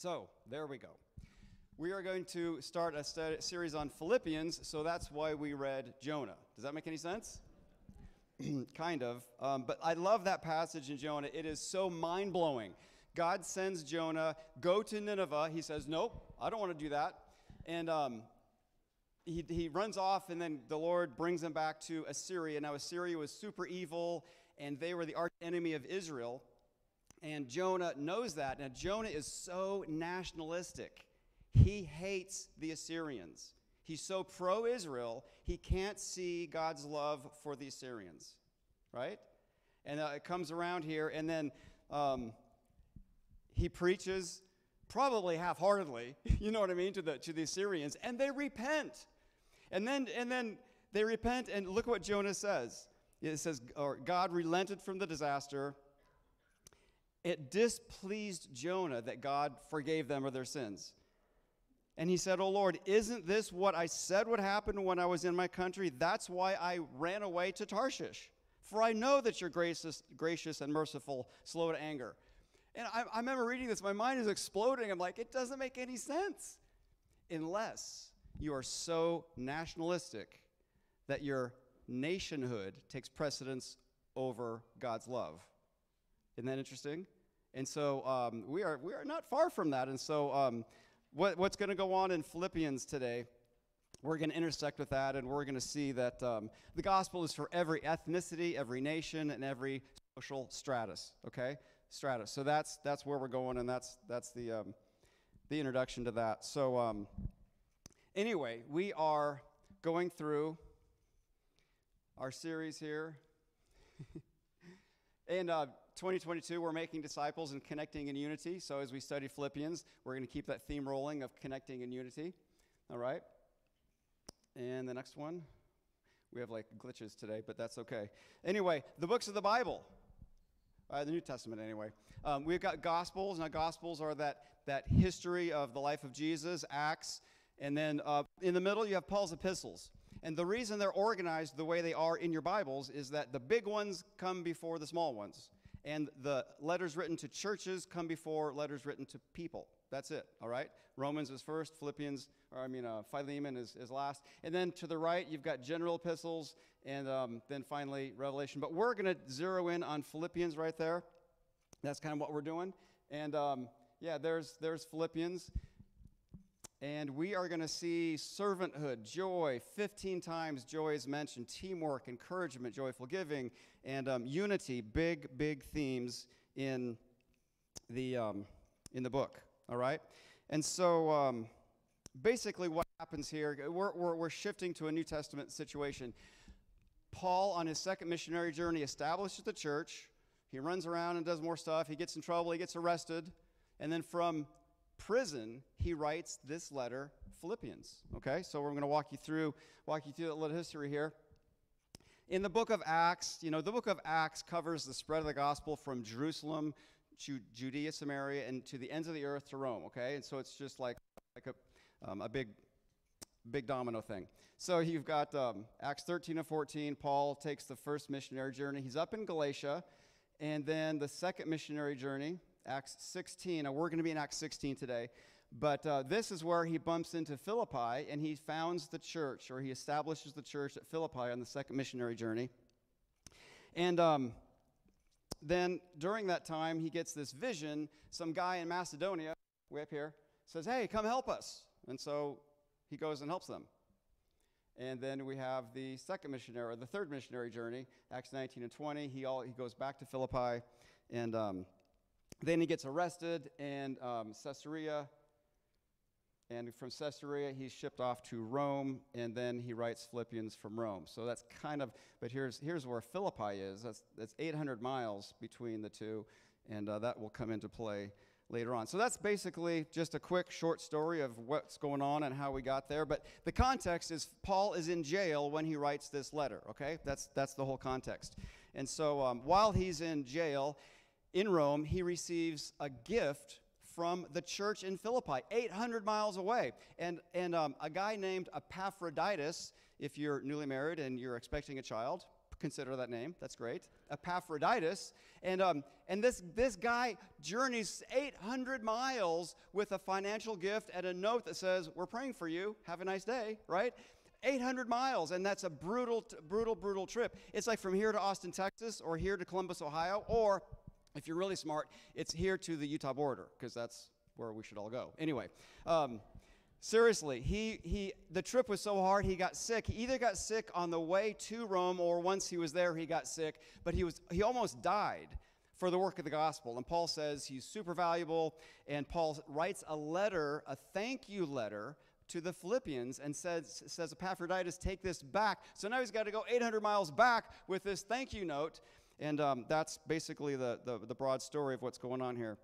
So, there we go. We are going to start a study, series on Philippians, so that's why we read Jonah. Does that make any sense? kind of. Um, but I love that passage in Jonah. It is so mind blowing. God sends Jonah, go to Nineveh. He says, Nope, I don't want to do that. And um, he, he runs off, and then the Lord brings him back to Assyria. Now, Assyria was super evil, and they were the arch enemy of Israel. And Jonah knows that. Now, Jonah is so nationalistic. He hates the Assyrians. He's so pro Israel, he can't see God's love for the Assyrians, right? And uh, it comes around here, and then um, he preaches probably half heartedly, you know what I mean, to the, to the Assyrians, and they repent. And then, and then they repent, and look what Jonah says. It says, God relented from the disaster it displeased Jonah that God forgave them of their sins. And he said, Oh Lord, isn't this what I said would happen when I was in my country? That's why I ran away to Tarshish. For I know that you're gracious, gracious and merciful, slow to anger. And I, I remember reading this, my mind is exploding. I'm like, it doesn't make any sense unless you are so nationalistic that your nationhood takes precedence over God's love. Isn't that interesting? And so um, we, are, we are not far from that. And so, um, what, what's going to go on in Philippians today, we're going to intersect with that, and we're going to see that um, the gospel is for every ethnicity, every nation, and every social stratus. Okay, stratus. So that's that's where we're going, and that's that's the um, the introduction to that. So um, anyway, we are going through our series here, and. Uh, 2022, we're making disciples and connecting in unity. So as we study Philippians, we're going to keep that theme rolling of connecting in unity. All right? And the next one, we have like glitches today, but that's okay. Anyway, the books of the Bible, uh, the New Testament anyway. Um, we've got Gospels. Now, Gospels are that, that history of the life of Jesus, Acts, and then uh, in the middle, you have Paul's epistles. And the reason they're organized the way they are in your Bibles is that the big ones come before the small ones and the letters written to churches come before letters written to people. That's it, all right? Romans is first, Philippians, or I mean, uh, Philemon is, is last. And then to the right, you've got general epistles, and um, then finally Revelation. But we're going to zero in on Philippians right there. That's kind of what we're doing. And um, yeah, there's, there's Philippians. And we are going to see servanthood, joy. 15 times joy is mentioned, teamwork, encouragement, joyful giving, and um, unity. Big, big themes in the, um, in the book. All right? And so um, basically, what happens here, we're, we're, we're shifting to a New Testament situation. Paul, on his second missionary journey, establishes the church. He runs around and does more stuff. He gets in trouble. He gets arrested. And then from prison, he writes this letter, Philippians. Okay, so we're going to walk you through walk you through a little history here. In the book of Acts, you know, the book of Acts covers the spread of the gospel from Jerusalem to Judea, Samaria, and to the ends of the earth to Rome. Okay, and so it's just like like a um, a big big domino thing. So you've got um, Acts 13 and 14. Paul takes the first missionary journey. He's up in Galatia, and then the second missionary journey Acts 16. Now, we're going to be in Acts 16 today, but uh, this is where he bumps into Philippi and he founds the church, or he establishes the church at Philippi on the second missionary journey. And um, then during that time, he gets this vision. Some guy in Macedonia, way up here, says, Hey, come help us. And so he goes and helps them. And then we have the second missionary, or the third missionary journey, Acts 19 and 20. He, all, he goes back to Philippi and um, then he gets arrested in um, Caesarea. And from Caesarea, he's shipped off to Rome, and then he writes Philippians from Rome. So that's kind of, but here's, here's where Philippi is. That's, that's 800 miles between the two, and uh, that will come into play later on. So that's basically just a quick short story of what's going on and how we got there. But the context is Paul is in jail when he writes this letter, okay? That's, that's the whole context. And so um, while he's in jail, in Rome, he receives a gift from the church in Philippi, 800 miles away. And, and um, a guy named Epaphroditus, if you're newly married and you're expecting a child, consider that name. That's great. Epaphroditus. And, um, and this, this guy journeys 800 miles with a financial gift and a note that says, We're praying for you. Have a nice day, right? 800 miles, and that's a brutal, brutal, brutal trip. It's like from here to Austin, Texas, or here to Columbus, Ohio, or if you're really smart, it's here to the Utah border, because that's where we should all go. Anyway, um, seriously, he, he, the trip was so hard, he got sick. He either got sick on the way to Rome, or once he was there, he got sick, but he, was, he almost died for the work of the gospel. And Paul says he's super valuable, and Paul writes a letter, a thank you letter to the Philippians and says, says Epaphroditus, take this back. So now he's got to go 800 miles back with this thank you note. And um, that's basically the, the, the, broad story of what's going on here.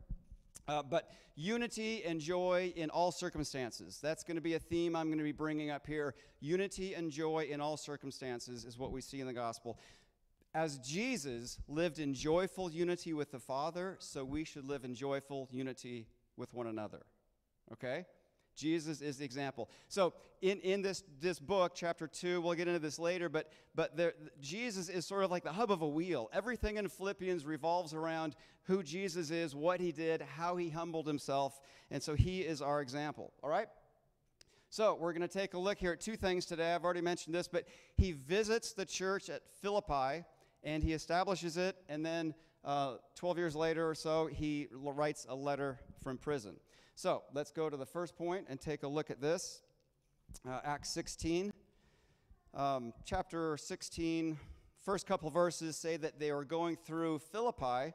Uh, but unity and joy in all circumstances. That's going to be a theme I'm going to be bringing up here. Unity and joy in all circumstances is what we see in the gospel. As Jesus lived in joyful unity with the Father, so we should live in joyful unity with one another. Okay? Jesus is the example. So in, in this, this book, chapter 2, we'll get into this later, but, but there, Jesus is sort of like the hub of a wheel. Everything in Philippians revolves around who Jesus is, what he did, how he humbled himself, and so he is our example. All right? So we're going to take a look here at two things today. I've already mentioned this, but he visits the church at Philippi and he establishes it, and then uh, 12 years later or so, he writes a letter from prison. So let's go to the first point and take a look at this. Uh, Acts 16. Um, chapter 16, first couple verses say that they were going through Philippi.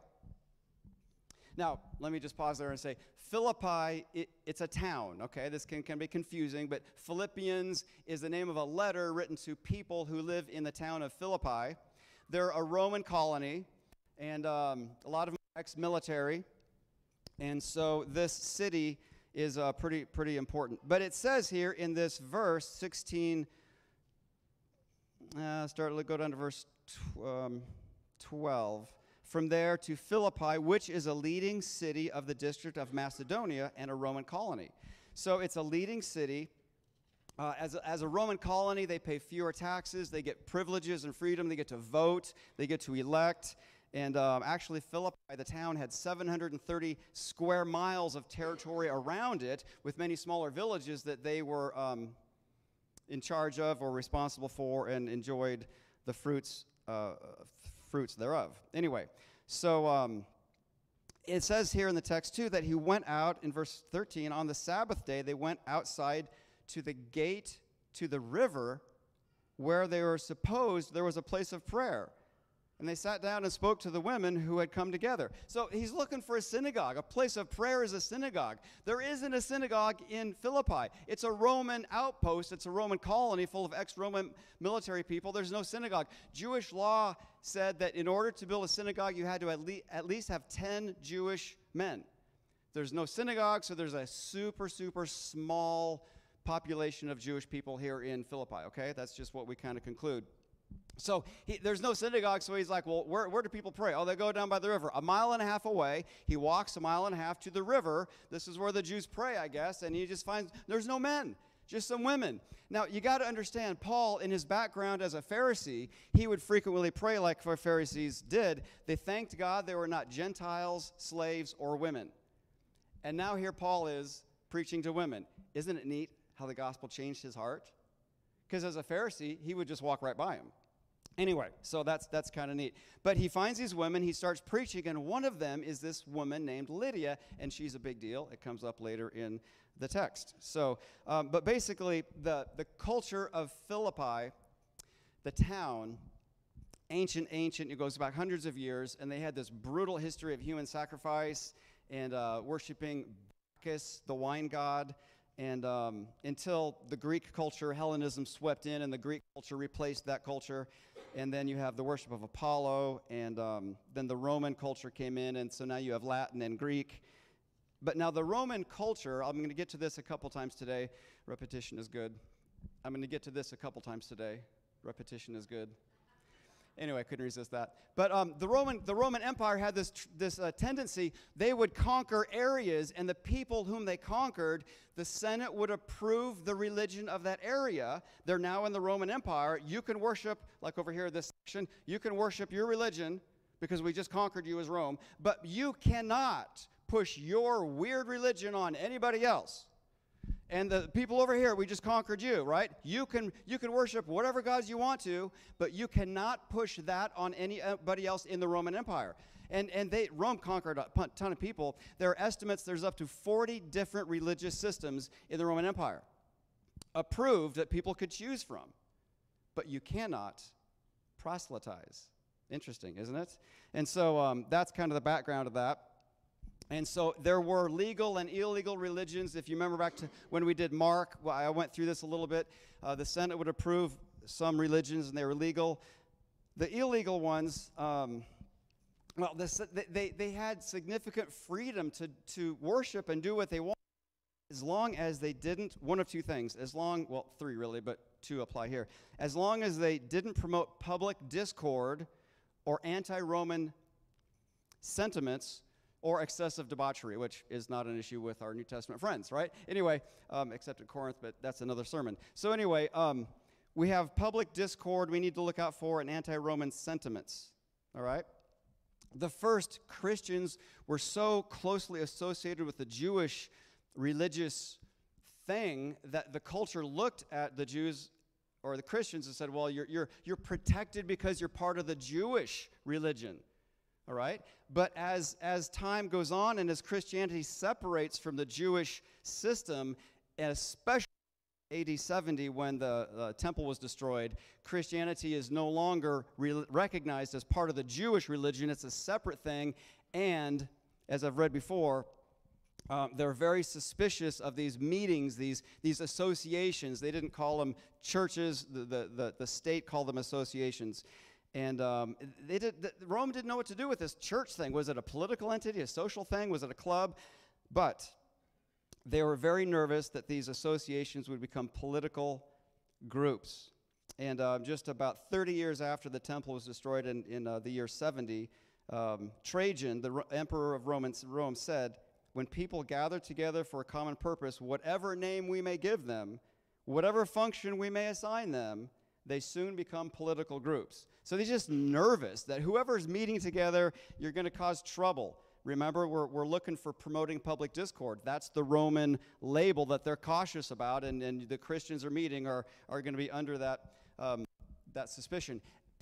Now, let me just pause there and say Philippi, it, it's a town, okay? This can, can be confusing, but Philippians is the name of a letter written to people who live in the town of Philippi. They're a Roman colony, and um, a lot of them ex military. And so this city is uh, pretty, pretty important. But it says here in this verse 16, uh, start, go down to verse tw- um, 12. From there to Philippi, which is a leading city of the district of Macedonia and a Roman colony. So it's a leading city. Uh, as, a, as a Roman colony, they pay fewer taxes, they get privileges and freedom, they get to vote, they get to elect. And um, actually, Philippi, the town, had 730 square miles of territory around it, with many smaller villages that they were um, in charge of or responsible for and enjoyed the fruits, uh, fruits thereof. Anyway, so um, it says here in the text, too, that he went out in verse 13 on the Sabbath day, they went outside to the gate to the river where they were supposed there was a place of prayer and they sat down and spoke to the women who had come together. So he's looking for a synagogue. A place of prayer is a synagogue. There isn't a synagogue in Philippi. It's a Roman outpost, it's a Roman colony full of ex Roman military people. There's no synagogue. Jewish law said that in order to build a synagogue, you had to at, le- at least have 10 Jewish men. There's no synagogue, so there's a super, super small population of Jewish people here in Philippi, okay? That's just what we kind of conclude. So he, there's no synagogue, so he's like, well, where, where do people pray? Oh, they go down by the river. A mile and a half away, he walks a mile and a half to the river. This is where the Jews pray, I guess, and he just finds there's no men, just some women. Now, you got to understand, Paul, in his background as a Pharisee, he would frequently pray like the Pharisees did. They thanked God they were not Gentiles, slaves, or women. And now here Paul is preaching to women. Isn't it neat how the gospel changed his heart? Because as a Pharisee, he would just walk right by him. Anyway, so that's that's kind of neat. But he finds these women, he starts preaching, and one of them is this woman named Lydia, and she's a big deal. It comes up later in the text. So, um, but basically, the the culture of Philippi, the town, ancient, ancient. It goes back hundreds of years, and they had this brutal history of human sacrifice and uh, worshiping Bacchus, the wine god. And um, until the Greek culture, Hellenism swept in, and the Greek culture replaced that culture. And then you have the worship of Apollo, and um, then the Roman culture came in, and so now you have Latin and Greek. But now the Roman culture, I'm going to get to this a couple times today. Repetition is good. I'm going to get to this a couple times today. Repetition is good. Anyway, I couldn't resist that. But um, the Roman the Roman Empire had this this uh, tendency. They would conquer areas, and the people whom they conquered, the Senate would approve the religion of that area. They're now in the Roman Empire. You can worship, like over here, this section. You can worship your religion because we just conquered you as Rome. But you cannot push your weird religion on anybody else and the people over here we just conquered you right? You can you can worship whatever gods you want to but you cannot push that on anybody else in the roman empire. And and they rome conquered a ton of people. There are estimates there's up to 40 different religious systems in the roman empire approved that people could choose from. But you cannot proselytize. Interesting isn't it? And so um, that's kind of the background of that and so there were legal and illegal religions. If you remember back to when we did Mark, well, I went through this a little bit. Uh, the Senate would approve some religions and they were legal. The illegal ones, um, well, they, they had significant freedom to, to worship and do what they want as long as they didn't, one of two things, as long, well, three really, but two apply here. As long as they didn't promote public discord or anti Roman sentiments or excessive debauchery, which is not an issue with our New Testament friends, right? Anyway, um, except at Corinth, but that's another sermon. So, anyway, um, we have public discord we need to look out for and anti Roman sentiments, all right? The first Christians were so closely associated with the Jewish religious thing that the culture looked at the Jews or the Christians and said, well, you're, you're, you're protected because you're part of the Jewish religion all right but as as time goes on and as christianity separates from the jewish system and especially AD 70 when the uh, temple was destroyed christianity is no longer re- recognized as part of the jewish religion it's a separate thing and as i've read before um, they're very suspicious of these meetings, these, these associations. They didn't call them churches, the, the, the, the state called them associations. And um, they did, Rome didn't know what to do with this church thing. Was it a political entity, a social thing? Was it a club? But they were very nervous that these associations would become political groups. And uh, just about 30 years after the temple was destroyed in, in uh, the year 70, um, Trajan, the Ro- emperor of Rome, Rome, said, When people gather together for a common purpose, whatever name we may give them, whatever function we may assign them, they soon become political groups. So they're just nervous that whoever's meeting together, you're going to cause trouble. Remember, we're, we're looking for promoting public discord. That's the Roman label that they're cautious about, and, and the Christians are meeting are, are going to be under that, um, that suspicion.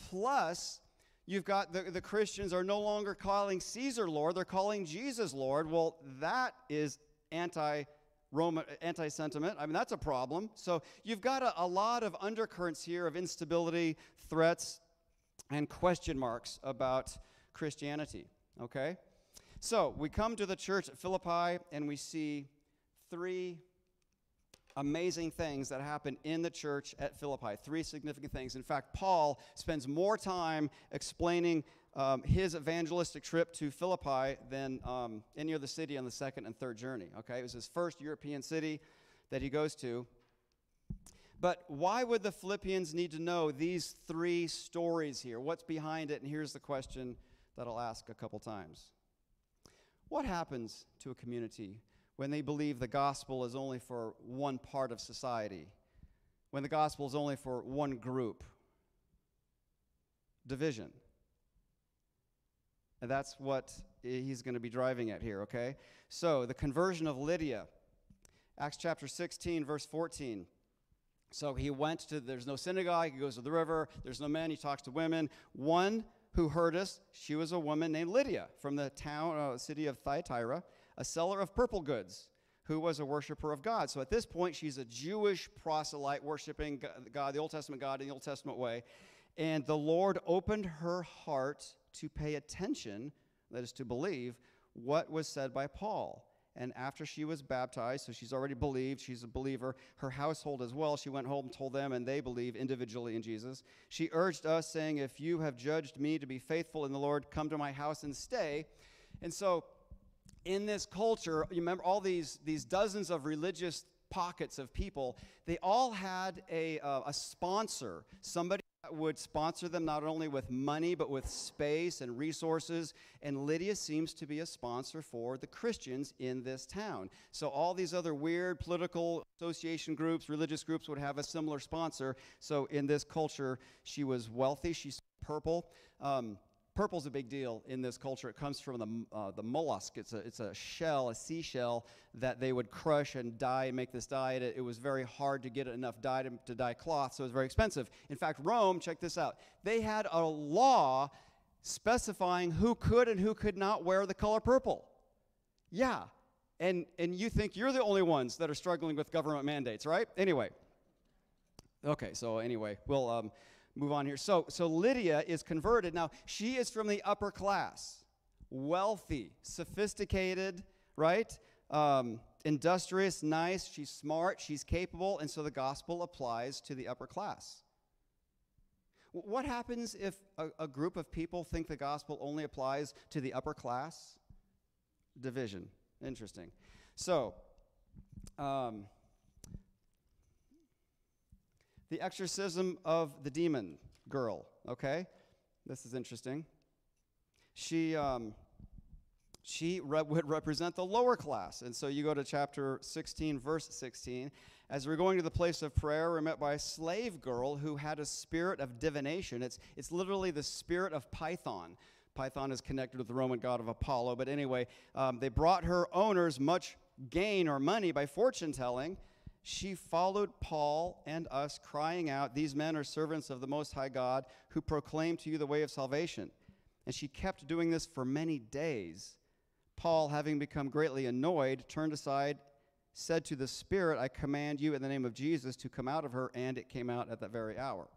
Plus, you've got the, the Christians are no longer calling Caesar Lord, they're calling Jesus Lord. Well, that is anti Roman anti-sentiment. I mean, that's a problem. So you've got a, a lot of undercurrents here of instability, threats, and question marks about Christianity. Okay? So we come to the church at Philippi and we see three amazing things that happen in the church at Philippi. Three significant things. In fact, Paul spends more time explaining um, his evangelistic trip to Philippi than um, any other city on the second and third journey. Okay, it was his first European city that he goes to. But why would the Philippians need to know these three stories here? What's behind it? And here's the question that I'll ask a couple times What happens to a community when they believe the gospel is only for one part of society? When the gospel is only for one group? Division. And that's what he's going to be driving at here, okay? So, the conversion of Lydia. Acts chapter 16, verse 14. So he went to, there's no synagogue, he goes to the river, there's no men, he talks to women. One who heard us, she was a woman named Lydia from the town, uh, city of Thyatira, a seller of purple goods, who was a worshiper of God. So at this point, she's a Jewish proselyte worshiping God, the Old Testament God in the Old Testament way. And the Lord opened her heart to pay attention, that is to believe, what was said by Paul. And after she was baptized, so she's already believed, she's a believer, her household as well, she went home and told them, and they believe individually in Jesus. She urged us, saying, If you have judged me to be faithful in the Lord, come to my house and stay. And so, in this culture, you remember all these, these dozens of religious pockets of people, they all had a, uh, a sponsor, somebody that would sponsor them not only with money, but with space and resources. And Lydia seems to be a sponsor for the Christians in this town. So all these other weird political association groups, religious groups would have a similar sponsor. So in this culture, she was wealthy. She's purple. Um, Purple's a big deal in this culture. It comes from the, uh, the mollusk. It's a, it's a shell, a seashell that they would crush and dye and make this dye. It, it was very hard to get enough dye to, to dye cloth, so it was very expensive. In fact, Rome, check this out, they had a law specifying who could and who could not wear the color purple. Yeah. And, and you think you're the only ones that are struggling with government mandates, right? Anyway. Okay, so anyway, we'll. Um, move on here. So, so Lydia is converted. Now, she is from the upper class, wealthy, sophisticated, right? Um, industrious, nice. She's smart, she's capable, and so the gospel applies to the upper class. What happens if a, a group of people think the gospel only applies to the upper class? Division. Interesting. So, um, the exorcism of the demon girl, okay? This is interesting. She, um, she re- would represent the lower class. And so you go to chapter 16, verse 16. As we're going to the place of prayer, we're met by a slave girl who had a spirit of divination. It's, it's literally the spirit of Python. Python is connected with the Roman god of Apollo. But anyway, um, they brought her owners much gain or money by fortune telling she followed Paul and us, crying out, These men are servants of the Most High God who proclaim to you the way of salvation. And she kept doing this for many days. Paul, having become greatly annoyed, turned aside, said to the Spirit, I command you in the name of Jesus to come out of her, and it came out at that very hour.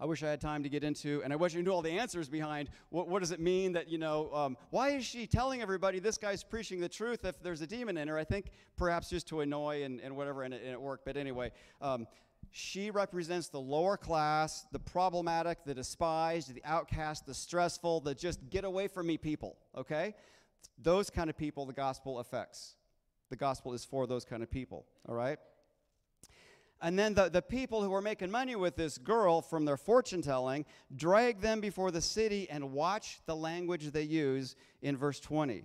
I wish I had time to get into, and I wish I knew all the answers behind what, what does it mean that, you know, um, why is she telling everybody this guy's preaching the truth if there's a demon in her? I think perhaps just to annoy and, and whatever, and it, and it worked. But anyway, um, she represents the lower class, the problematic, the despised, the outcast, the stressful, the just get away from me people, okay? Those kind of people the gospel affects. The gospel is for those kind of people, all right? And then the, the people who were making money with this girl from their fortune telling drag them before the city and watch the language they use in verse 20.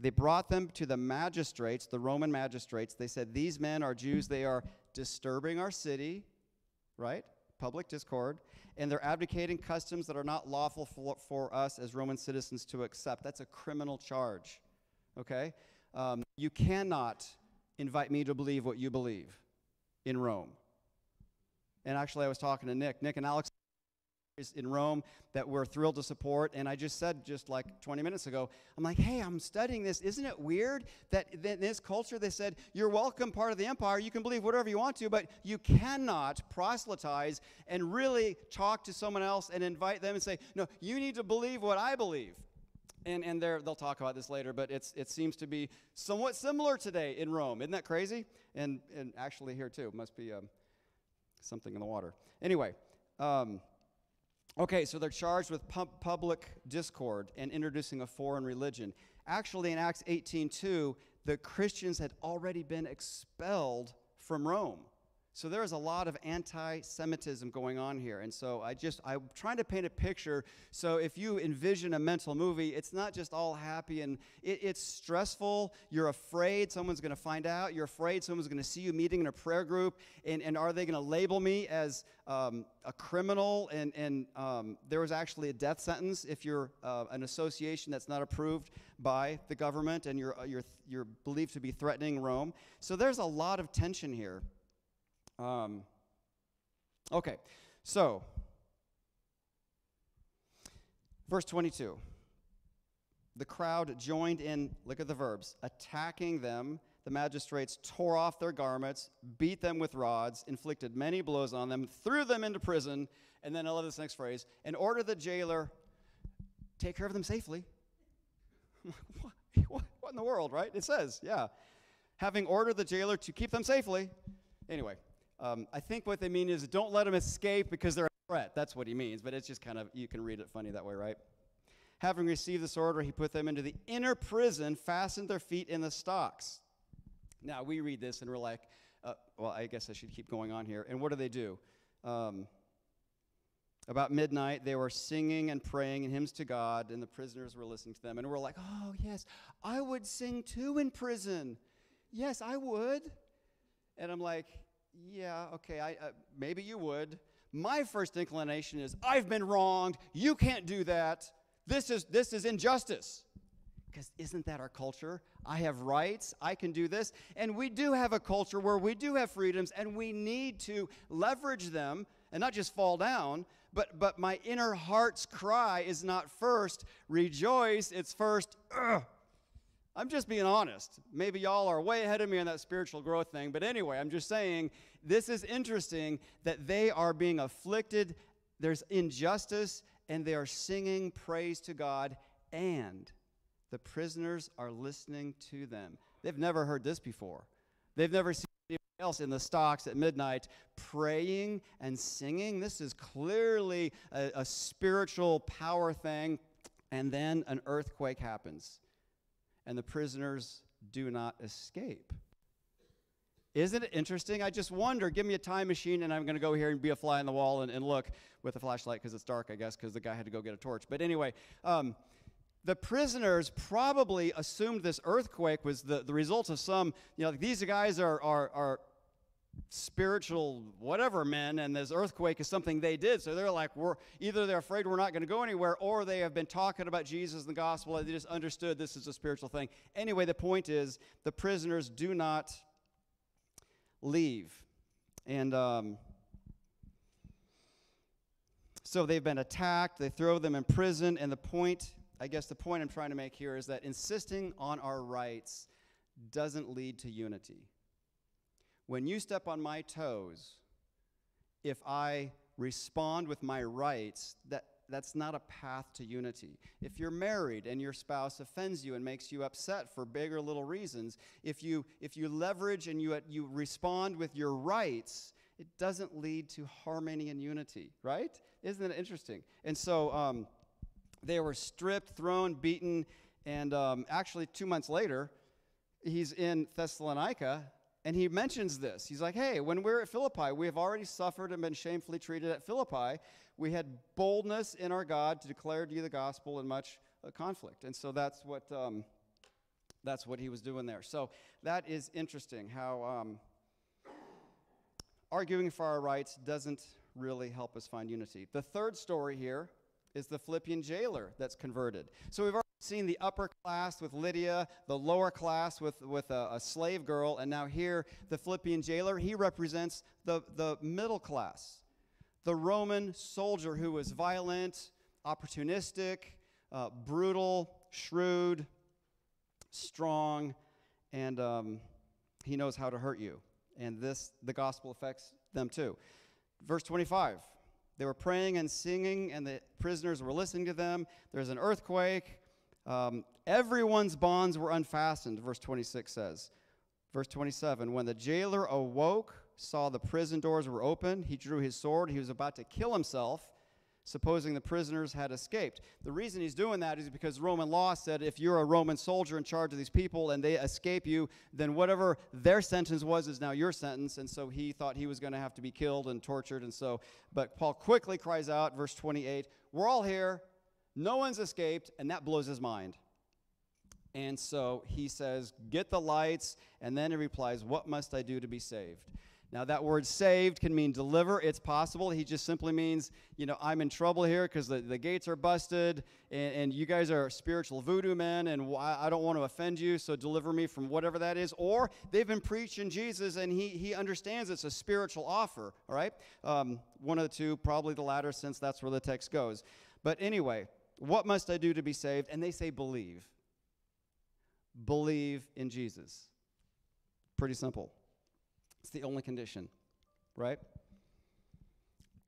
They brought them to the magistrates, the Roman magistrates. They said, These men are Jews. They are disturbing our city, right? Public discord. And they're advocating customs that are not lawful for, for us as Roman citizens to accept. That's a criminal charge, okay? Um, you cannot invite me to believe what you believe in Rome. And actually, I was talking to Nick. Nick and Alex in Rome that we're thrilled to support. And I just said, just like 20 minutes ago, I'm like, hey, I'm studying this. Isn't it weird that in this culture they said, you're welcome, part of the empire. You can believe whatever you want to, but you cannot proselytize and really talk to someone else and invite them and say, no, you need to believe what I believe. And, and they'll talk about this later, but it's, it seems to be somewhat similar today in Rome. Isn't that crazy? And, and actually here too. Must be um, something in the water. Anyway, um, okay, so they're charged with pu- public discord and introducing a foreign religion. Actually, in Acts 18.2, the Christians had already been expelled from Rome. So there is a lot of anti Semitism going on here. And so I just, I'm trying to paint a picture. So if you envision a mental movie, it's not just all happy and it, it's stressful. You're afraid someone's going to find out. You're afraid someone's going to see you meeting in a prayer group. And, and are they going to label me as um, a criminal? And, and um, there was actually a death sentence if you're uh, an association that's not approved by the government and you're, uh, you're, you're believed to be threatening Rome. So there's a lot of tension here. Um, okay, so verse 22. The crowd joined in, look at the verbs, attacking them. The magistrates tore off their garments, beat them with rods, inflicted many blows on them, threw them into prison, and then I love this next phrase, and ordered the jailer take care of them safely. what, what, what in the world, right? It says, yeah. Having ordered the jailer to keep them safely. Anyway, um, I think what they mean is don't let them escape because they're a threat. That's what he means, but it's just kind of, you can read it funny that way, right? Having received this order, he put them into the inner prison, fastened their feet in the stocks. Now, we read this and we're like, uh, well, I guess I should keep going on here. And what do they do? Um, about midnight, they were singing and praying and hymns to God, and the prisoners were listening to them. And we're like, oh, yes, I would sing too in prison. Yes, I would. And I'm like, yeah, okay, I, uh, maybe you would. My first inclination is, I've been wronged. You can't do that. This is, this is injustice. Because isn't that our culture? I have rights, I can do this. And we do have a culture where we do have freedoms, and we need to leverage them and not just fall down. But, but my inner heart's cry is not first, rejoice, it's first, Ugh. I'm just being honest. Maybe y'all are way ahead of me on that spiritual growth thing. But anyway, I'm just saying this is interesting that they are being afflicted, there's injustice, and they are singing praise to God, and the prisoners are listening to them. They've never heard this before. They've never seen anyone else in the stocks at midnight praying and singing. This is clearly a, a spiritual power thing. And then an earthquake happens, and the prisoners do not escape. Isn't it interesting? I just wonder. Give me a time machine, and I'm going to go here and be a fly on the wall and, and look with a flashlight because it's dark, I guess, because the guy had to go get a torch. But anyway, um, the prisoners probably assumed this earthquake was the, the result of some, you know, these guys are, are, are spiritual whatever men and this earthquake is something they did. So they're like we're either they're afraid we're not going to go anywhere or they have been talking about jesus and the gospel and they just understood this is a spiritual thing. Anyway the point is the prisoners do not leave. And um, so they've been attacked they throw them in prison and the point I guess the point I'm trying to make here is that insisting on our rights doesn't lead to unity. When you step on my toes, if I respond with my rights, that, that's not a path to unity. If you're married and your spouse offends you and makes you upset for big or little reasons, if you, if you leverage and you, you respond with your rights, it doesn't lead to harmony and unity, right? Isn't it interesting? And so, um, they were stripped, thrown, beaten, and um, actually, two months later, he's in Thessalonica and he mentions this. He's like, hey, when we are at Philippi, we have already suffered and been shamefully treated at Philippi. We had boldness in our God to declare to you the gospel in much uh, conflict. And so that's what, um, that's what he was doing there. So that is interesting how um, arguing for our rights doesn't really help us find unity. The third story here is the Philippian jailer that's converted. So we've already seen the upper class with Lydia, the lower class with, with a, a, slave girl, and now here the Philippian jailer, he represents the, the middle class. The Roman soldier who was violent, opportunistic, uh, brutal, shrewd, strong, and um, he knows how to hurt you. And this, the gospel affects them too. Verse 25 they were praying and singing, and the prisoners were listening to them. There's an earthquake. Um, everyone's bonds were unfastened, verse 26 says. Verse 27 When the jailer awoke, saw the prison doors were open, he drew his sword. He was about to kill himself supposing the prisoners had escaped. The reason he's doing that is because Roman law said if you're a Roman soldier in charge of these people and they escape you, then whatever their sentence was is now your sentence. And so he thought he was going to have to be killed and tortured. And so, but Paul quickly cries out, verse 28, We're all here, no one's escaped, and that blows his mind. And so he says, Get the lights. And then he replies, What must I do to be saved? Now, that word saved can mean deliver. It's possible. He just simply means, you know, I'm in trouble here because the, the gates are busted and, and you guys are spiritual voodoo men and I don't want to offend you, so deliver me from whatever that is. Or they've been preaching Jesus and he, he understands it's a spiritual offer, all right? Um, one of the two, probably the latter, since that's where the text goes. But anyway, what must I do to be saved? And they say, believe. Believe in Jesus. Pretty simple. It's the only condition, right?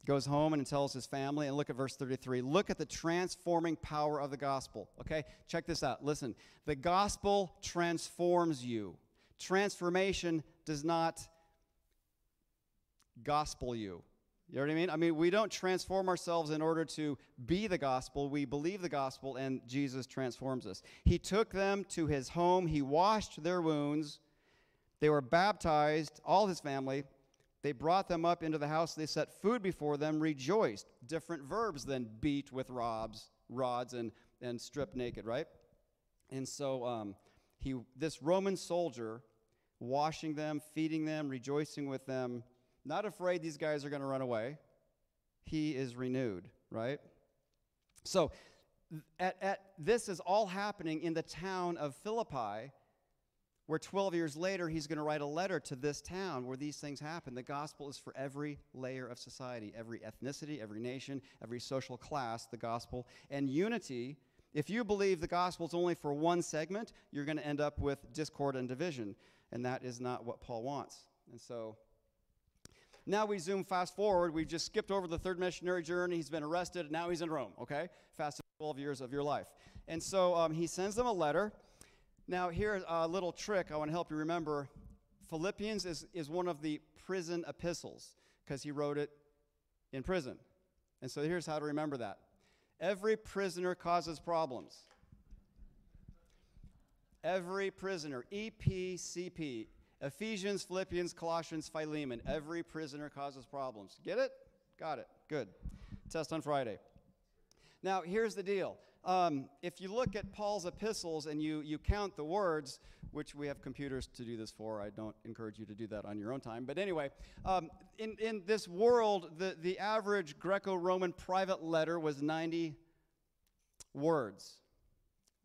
Goes home and tells his family, and look at verse 33. Look at the transforming power of the gospel. Okay? Check this out. Listen. The gospel transforms you. Transformation does not gospel you. You know what I mean? I mean, we don't transform ourselves in order to be the gospel. We believe the gospel, and Jesus transforms us. He took them to his home, he washed their wounds, they were baptized, all his family, They brought them up into the house. They set food before them, rejoiced. Different verbs than beat with rods, rods and, and strip naked, right? And so um, he, this Roman soldier, washing them, feeding them, rejoicing with them, not afraid these guys are going to run away. He is renewed, right? So at, at, this is all happening in the town of Philippi, where 12 years later he's going to write a letter to this town where these things happen. The gospel is for every layer of society, every ethnicity, every nation, every social class, the gospel. And unity, if you believe the gospel is only for one segment, you're going to end up with discord and division. And that is not what Paul wants. And so now we zoom fast forward. We've just skipped over the third missionary journey. He's been arrested. And now he's in Rome, okay? Fast 12 years of your life. And so um, he sends them a letter. Now, here's a little trick I want to help you remember. Philippians is, is one of the prison epistles because he wrote it in prison. And so here's how to remember that every prisoner causes problems. Every prisoner, EPCP, Ephesians, Philippians, Colossians, Philemon, every prisoner causes problems. Get it? Got it. Good. Test on Friday. Now, here's the deal um, if you look at Paul's epistles and you, you count the words, which we have computers to do this for, I don't encourage you to do that on your own time. But anyway, um, in, in this world, the, the average Greco Roman private letter was 90 words.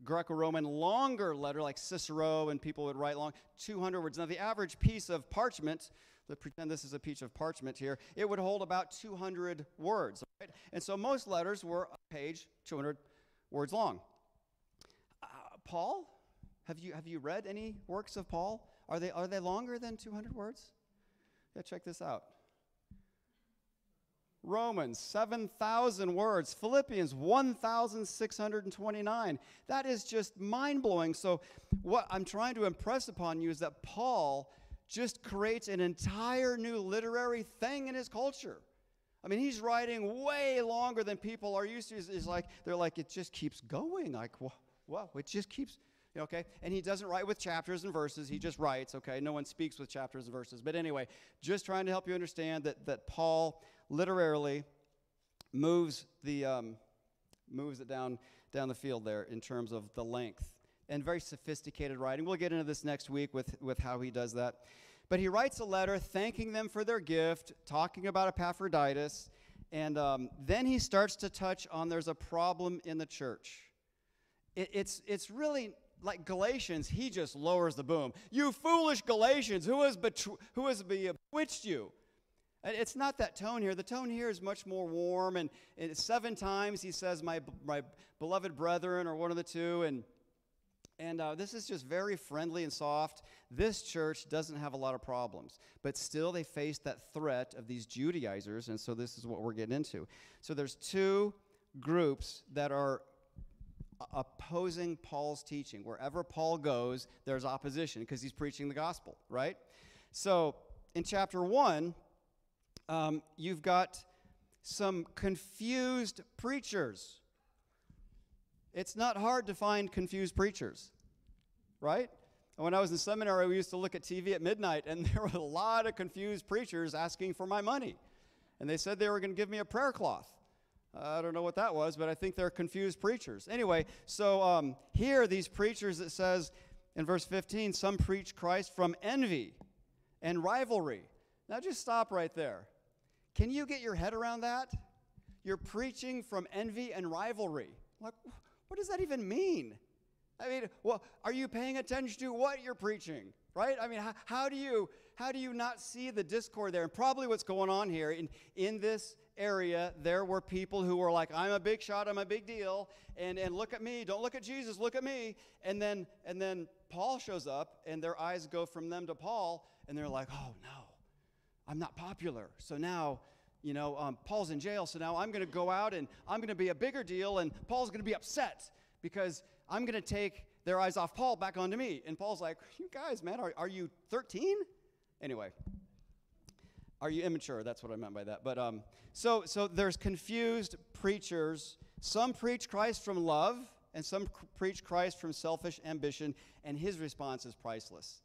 Greco Roman longer letter, like Cicero and people would write long, 200 words. Now, the average piece of parchment, let's pretend this is a piece of parchment here, it would hold about 200 words. Right? And so most letters were a page, 200 words long. Uh, Paul, have you, have you read any works of Paul? Are they, are they longer than 200 words? Yeah, check this out. Romans, 7,000 words. Philippians, 1,629. That is just mind blowing. So, what I'm trying to impress upon you is that Paul just creates an entire new literary thing in his culture. I mean, he's writing way longer than people are used to. It's, like, they're like, it just keeps going. Like, well, it just keeps, okay? And he doesn't write with chapters and verses. He just writes, okay? No one speaks with chapters and verses. But anyway, just trying to help you understand that, that Paul literally moves, the, um, moves it down, down the field there in terms of the length. And very sophisticated writing. We'll get into this next week with, with how he does that. But he writes a letter thanking them for their gift, talking about Epaphroditus, and um, then he starts to touch on there's a problem in the church. It, it's, it's really like Galatians, he just lowers the boom. You foolish Galatians, who has, betw- who has bewitched you? It's not that tone here. The tone here is much more warm, and, and seven times he says, my, my beloved brethren, or one of the two, and and uh, this is just very friendly and soft. This church doesn't have a lot of problems, but still they face that threat of these Judaizers, and so this is what we're getting into. So there's two groups that are opposing Paul's teaching. Wherever Paul goes, there's opposition because he's preaching the gospel, right? So in chapter one, um, you've got some confused preachers it's not hard to find confused preachers, right? When I was in seminary, we used to look at TV at midnight, and there were a lot of confused preachers asking for my money. And they said they were going to give me a prayer cloth. I don't know what that was, but I think they're confused preachers. Anyway, so um, here, these preachers, it says in verse 15, some preach Christ from envy and rivalry. Now, just stop right there. Can you get your head around that? You're preaching from envy and rivalry. Like, what does that even mean? I mean, well, are you paying attention to what you're preaching? Right? I mean, how, how do you how do you not see the discord there? And probably what's going on here in, in this area, there were people who were like, I'm a big shot, I'm a big deal, and, and look at me, don't look at Jesus, look at me. And then and then Paul shows up and their eyes go from them to Paul, and they're like, Oh no, I'm not popular. So now you know, um, Paul's in jail, so now I'm going to go out and I'm going to be a bigger deal, and Paul's going to be upset because I'm going to take their eyes off Paul back onto me. And Paul's like, You guys, man, are, are you 13? Anyway, are you immature? That's what I meant by that. But um, so, so there's confused preachers. Some preach Christ from love, and some preach Christ from selfish ambition, and his response is priceless.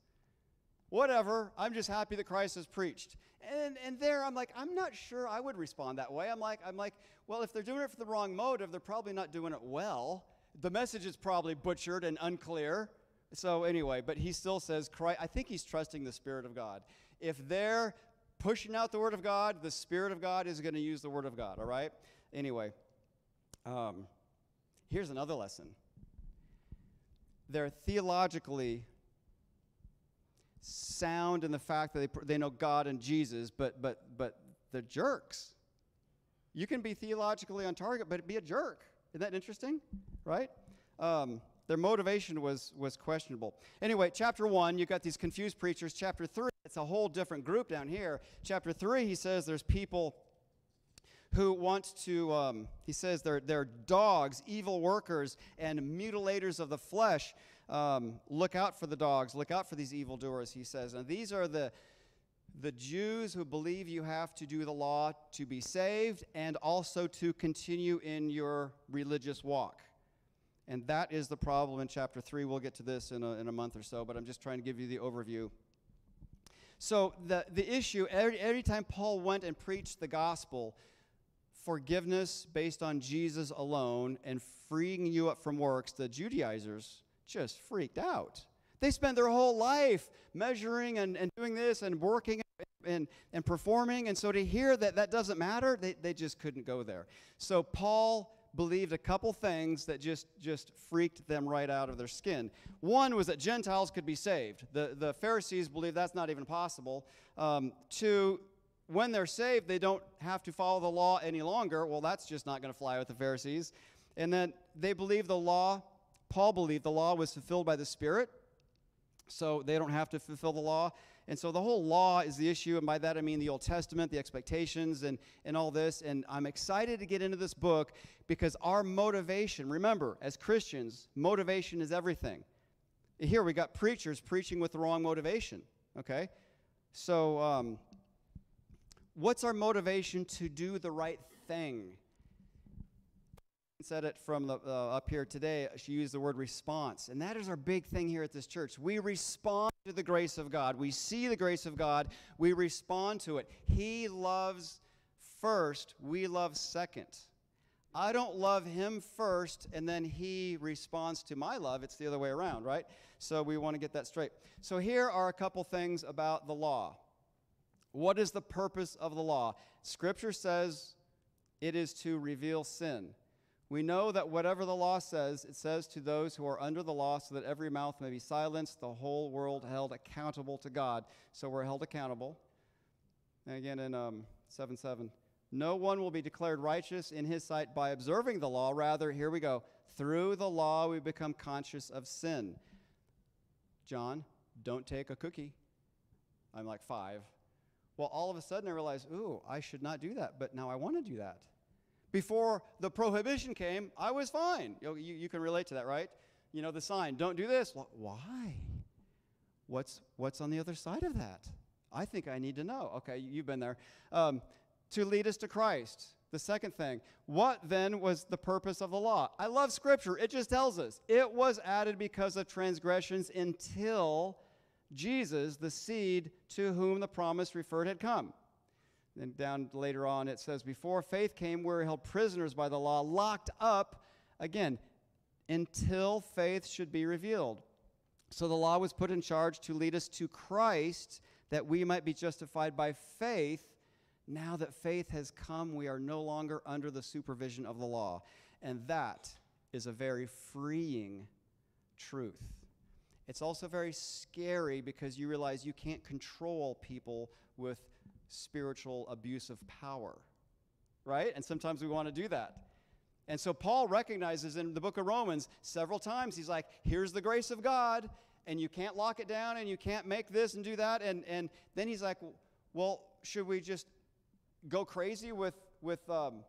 Whatever, I'm just happy that Christ has preached. And, and there I'm like, I'm not sure I would respond that way. I'm like, I'm like, well, if they're doing it for the wrong motive, they're probably not doing it well. The message is probably butchered and unclear. So anyway, but he still says, Christ, I think he's trusting the Spirit of God. If they're pushing out the Word of God, the Spirit of God is going to use the Word of God, all right? Anyway, um, here's another lesson. They're theologically sound in the fact that they, they know God and Jesus, but, but, but they're jerks. You can be theologically on target, but be a jerk. Isn't that interesting? Right? Um, their motivation was, was questionable. Anyway, chapter one, you've got these confused preachers. Chapter three, it's a whole different group down here. Chapter three, he says there's people who want to, um, he says they're, they're dogs, evil workers, and mutilators of the flesh. Um, look out for the dogs, look out for these evildoers, he says. And these are the, the Jews who believe you have to do the law to be saved and also to continue in your religious walk. And that is the problem in chapter 3. We'll get to this in a, in a month or so, but I'm just trying to give you the overview. So, the, the issue, every, every time Paul went and preached the gospel, forgiveness based on Jesus alone and freeing you up from works, the Judaizers just freaked out. They spent their whole life measuring and, and doing this and working and, and performing. And so to hear that that doesn't matter, they, they just couldn't go there. So Paul believed a couple things that just just freaked them right out of their skin. One was that Gentiles could be saved. The the Pharisees believed that's not even possible. Um, two, when they're saved, they don't have to follow the law any longer. Well, that's just not going to fly with the Pharisees. And then they believe the law. Paul believed the law was fulfilled by the Spirit, so they don't have to fulfill the law. And so the whole law is the issue, and by that I mean the Old Testament, the expectations, and, and all this. And I'm excited to get into this book because our motivation, remember, as Christians, motivation is everything. Here we got preachers preaching with the wrong motivation, okay? So, um, what's our motivation to do the right thing? Said it from the, uh, up here today. She used the word response. And that is our big thing here at this church. We respond to the grace of God. We see the grace of God. We respond to it. He loves first, we love second. I don't love him first and then he responds to my love. It's the other way around, right? So we want to get that straight. So here are a couple things about the law. What is the purpose of the law? Scripture says it is to reveal sin. We know that whatever the law says, it says to those who are under the law, so that every mouth may be silenced, the whole world held accountable to God. So we're held accountable. And again in um, 7 7. No one will be declared righteous in his sight by observing the law. Rather, here we go. Through the law, we become conscious of sin. John, don't take a cookie. I'm like five. Well, all of a sudden I realize, ooh, I should not do that, but now I want to do that. Before the prohibition came, I was fine. You, you, you can relate to that, right? You know, the sign, don't do this. Why? What's, what's on the other side of that? I think I need to know. Okay, you've been there. Um, to lead us to Christ. The second thing, what then was the purpose of the law? I love Scripture. It just tells us it was added because of transgressions until Jesus, the seed to whom the promise referred, had come. Then down later on, it says, Before faith came, we were held prisoners by the law, locked up, again, until faith should be revealed. So the law was put in charge to lead us to Christ, that we might be justified by faith. Now that faith has come, we are no longer under the supervision of the law. And that is a very freeing truth. It's also very scary because you realize you can't control people with spiritual abuse of power, right? And sometimes we want to do that. And so Paul recognizes in the book of Romans several times, he's like, here's the grace of God, and you can't lock it down, and you can't make this and do that. And, and then he's like, well, should we just go crazy with, with um,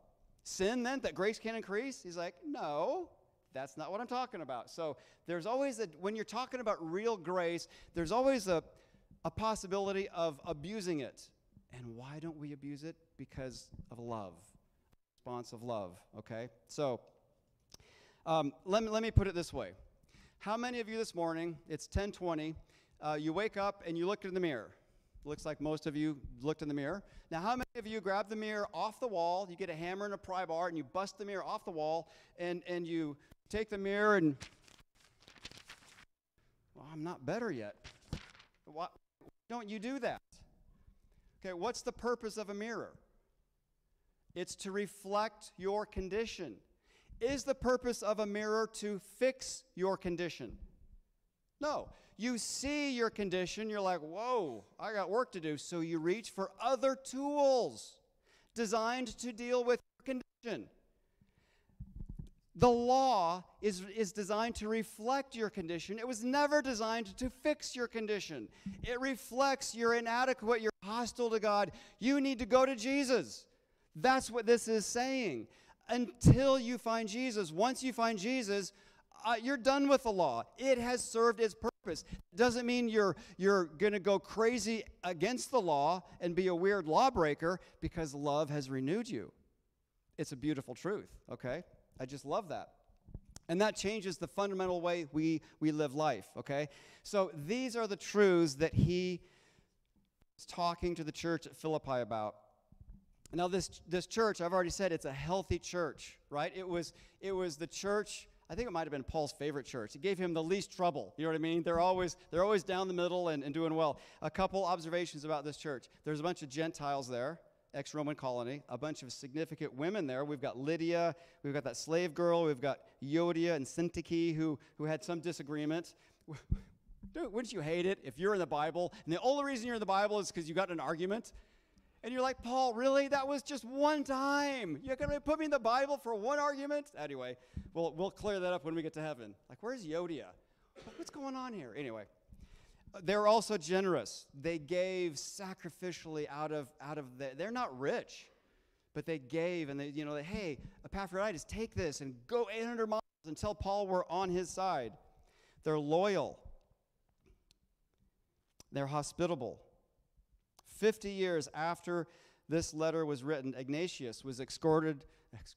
sin then, that grace can increase? He's like, no, that's not what I'm talking about. So there's always a, when you're talking about real grace, there's always a, a possibility of abusing it and why don't we abuse it? Because of love, response of love, okay? So um, let, me, let me put it this way. How many of you this morning, it's 1020, uh, you wake up and you look in the mirror, Looks like most of you looked in the mirror. Now, how many of you grab the mirror off the wall? You get a hammer and a pry bar and you bust the mirror off the wall and, and you take the mirror and. Well, I'm not better yet. Why don't you do that? Okay, what's the purpose of a mirror? It's to reflect your condition. Is the purpose of a mirror to fix your condition? No. You see your condition, you're like, whoa, I got work to do. So you reach for other tools designed to deal with your condition. The law is, is designed to reflect your condition. It was never designed to fix your condition. It reflects you're inadequate, you're hostile to God. You need to go to Jesus. That's what this is saying. Until you find Jesus. Once you find Jesus, uh, you're done with the law. It has served its purpose. Doesn't mean you're you're going to go crazy against the law and be a weird lawbreaker because love has renewed you. It's a beautiful truth, okay? I just love that. And that changes the fundamental way we, we live life, okay? So these are the truths that he talking to the church at Philippi about. Now, this, this church, I've already said, it's a healthy church, right? It was, it was the church I think it might have been Paul's favorite church. It gave him the least trouble. You know what I mean? They're always, they're always down the middle and, and doing well. A couple observations about this church. There's a bunch of Gentiles there, ex Roman colony, a bunch of significant women there. We've got Lydia, we've got that slave girl, we've got Euodia and Syntyche who, who had some disagreement. Dude, wouldn't you hate it if you're in the Bible and the only reason you're in the Bible is because you got an argument? And you're like, Paul, really? That was just one time. You're going to put me in the Bible for one argument? Anyway, we'll, we'll clear that up when we get to heaven. Like, where's Yodia? What's going on here? Anyway, they're also generous. They gave sacrificially out of, out of the, they're not rich, but they gave and they, you know, they, hey, Epaphroditus, take this and go 800 miles and tell Paul we're on his side. They're loyal. They're hospitable. 50 years after this letter was written, Ignatius was escorted,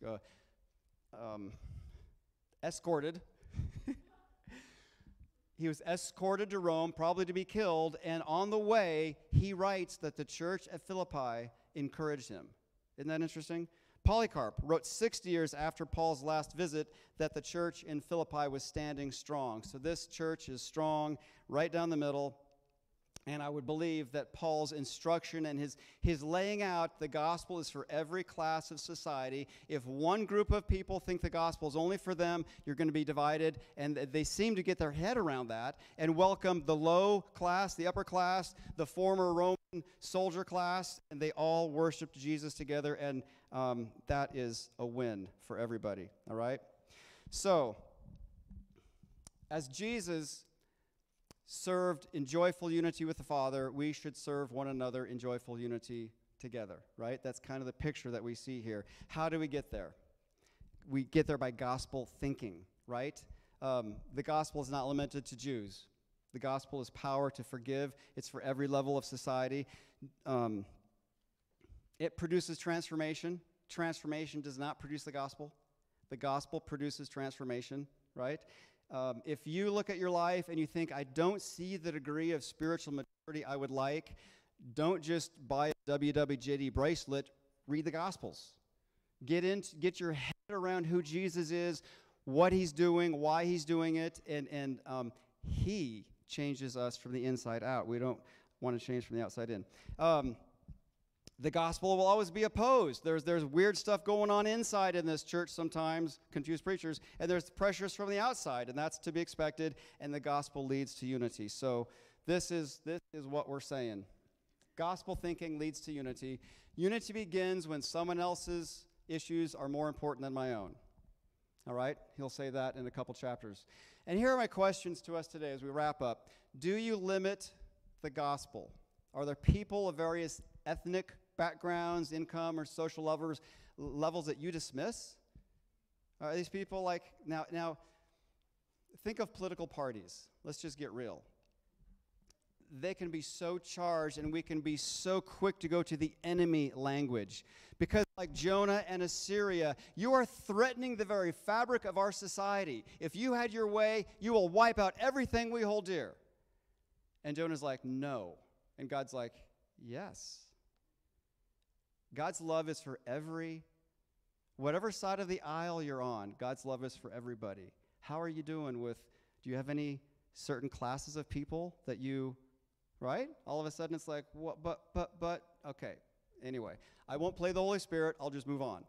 uh, um, escorted. he was escorted to Rome, probably to be killed, and on the way, he writes that the church at Philippi encouraged him. Isn't that interesting? Polycarp wrote 60 years after Paul's last visit that the church in Philippi was standing strong. So this church is strong, right down the middle. And I would believe that Paul's instruction and his, his laying out the gospel is for every class of society. If one group of people think the gospel is only for them, you're going to be divided. And they seem to get their head around that and welcome the low class, the upper class, the former Roman soldier class, and they all worshiped Jesus together. And um, that is a win for everybody. All right? So, as Jesus served in joyful unity with the Father, we should serve one another in joyful unity together, right? That's kind of the picture that we see here. How do we get there? We get there by gospel thinking, right? Um, the gospel is not limited to Jews. The gospel is power to forgive, it's for every level of society. Um, it produces transformation. Transformation does not produce the gospel. The gospel produces transformation, right? Um, if you look at your life and you think, I don't see the degree of spiritual maturity I would like, don't just buy a WWJD bracelet, read the Gospels. Get, in, get your head around who Jesus is, what he's doing, why he's doing it, and, and um, he changes us from the inside out. We don't want to change from the outside in. Um, the gospel will always be opposed. There's, there's weird stuff going on inside in this church sometimes, confused preachers, and there's pressures from the outside, and that's to be expected, and the gospel leads to unity. So this is, this is what we're saying. Gospel thinking leads to unity. Unity begins when someone else's issues are more important than my own. All right? He'll say that in a couple chapters. And here are my questions to us today as we wrap up. Do you limit the gospel? Are there people of various ethnic backgrounds, income, or social levels, levels that you dismiss? Are these people like now? Now, think of political parties. Let's just get real. They can be so charged, and we can be so quick to go to the enemy language. Because, like Jonah and Assyria, you are threatening the very fabric of our society. If you had your way, you will wipe out everything we hold dear. And Jonah's like, no. And God's like, Yes. God's love is for every, whatever side of the aisle you're on, God's love is for everybody. How are you doing with, do you have any certain classes of people that you, right? All of a sudden it's like, what, but, but, but, okay. Anyway, I won't play the Holy Spirit, I'll just move on.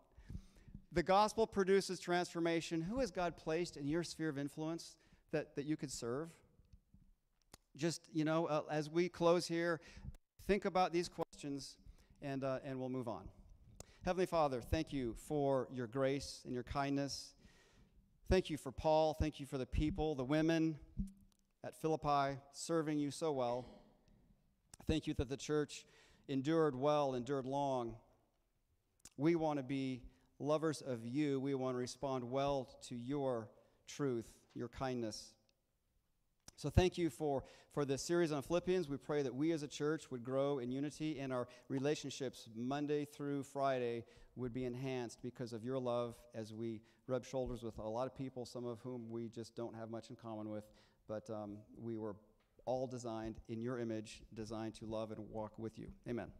The gospel produces transformation. Who has God placed in your sphere of influence that, that you could serve? Just, you know, uh, as we close here, think about these questions and, uh, and we'll move on. Heavenly Father, thank you for your grace and your kindness. Thank you for Paul. Thank you for the people, the women at Philippi serving you so well. Thank you that the church endured well, endured long. We want to be lovers of you. We want to respond well to your truth, your kindness. So thank you for, for this series on Philippians. We pray that we as a church would grow in unity and our relationships Monday through Friday would be enhanced because of your love as we rub shoulders with a lot of people, some of whom we just don't have much in common with, but um, we were all designed in your image, designed to love and walk with you. Amen.